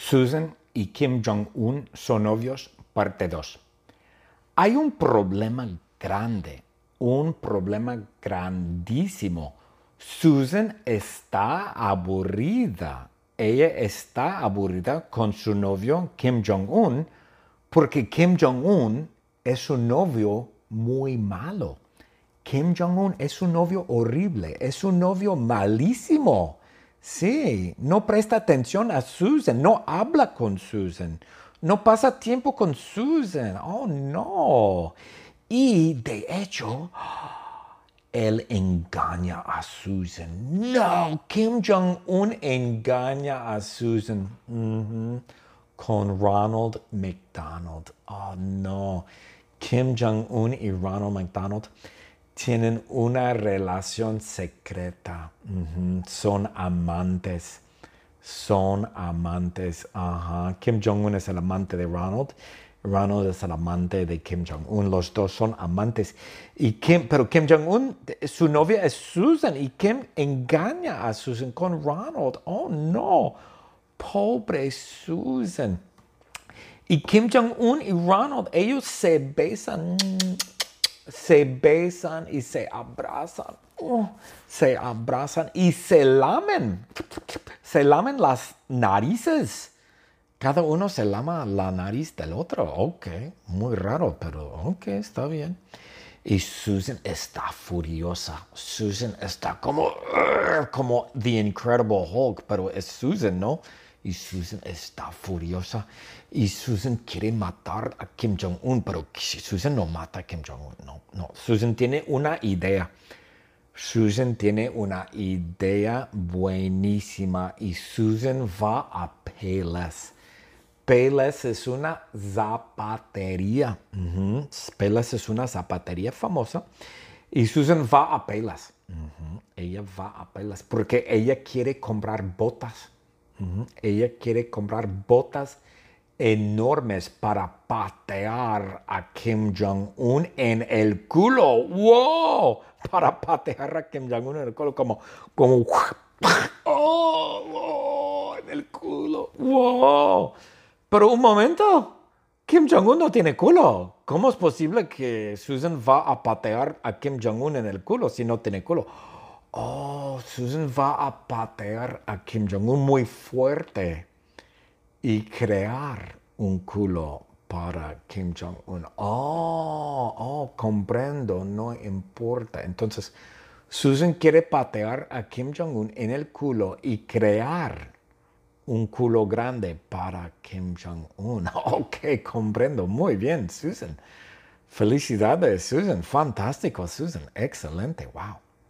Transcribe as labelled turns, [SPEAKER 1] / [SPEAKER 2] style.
[SPEAKER 1] Susan y Kim Jong-un son novios, parte 2. Hay un problema grande, un problema grandísimo. Susan está aburrida. Ella está aburrida con su novio Kim Jong-un porque Kim Jong-un es un novio muy malo. Kim Jong-un es un novio horrible, es un novio malísimo. Sí, no presta atención a Susan, no habla con Susan, no pasa tiempo con Susan. Oh, no. Y de hecho, él engaña a Susan. No, Kim Jong-un engaña a Susan con Ronald McDonald. Oh, no. Kim Jong-un y Ronald McDonald tienen una relación secreta. Son amantes. Son amantes. Ajá. Kim Jong-un es el amante de Ronald. Ronald es el amante de Kim Jong-un. Los dos son amantes. Y Kim, pero Kim Jong-un, su novia es Susan y Kim engaña a Susan con Ronald. Oh no, pobre Susan. Y Kim Jong-un y Ronald, ellos se besan se besan y se abrazan. Oh, se abrazan y se lamen. Se lamen las narices. Cada uno se lama la nariz del otro. Ok, muy raro, pero ok, está bien. Y Susan está furiosa. Susan está como, como The Incredible Hulk, pero es Susan, ¿no? Y Susan está furiosa. Y Susan quiere matar a Kim Jong-un, pero Susan no mata a Kim Jong-un. No, no. Susan tiene una idea. Susan tiene una idea buenísima y Susan va a Payless. Payless es una zapatería. Payless es una zapatería famosa. Y Susan va a Payless. Ella va a Payless porque ella quiere comprar botas ella quiere comprar botas enormes para patear a Kim Jong-un en el culo. ¡Wow! Para patear a Kim Jong-un en el culo, como, como, ¡oh! oh en el culo. ¡Wow! Pero un momento, Kim Jong-un no tiene culo. ¿Cómo es posible que Susan va a patear a Kim Jong-un en el culo si no tiene culo? Oh, Susan va a patear a Kim Jong-un muy fuerte y crear un culo para Kim Jong-un. Oh, oh, comprendo, no importa. Entonces, Susan quiere patear a Kim Jong-un en el culo y crear un culo grande para Kim Jong-un. Ok, comprendo. Muy bien, Susan. Felicidades, Susan. Fantástico, Susan. Excelente. Wow.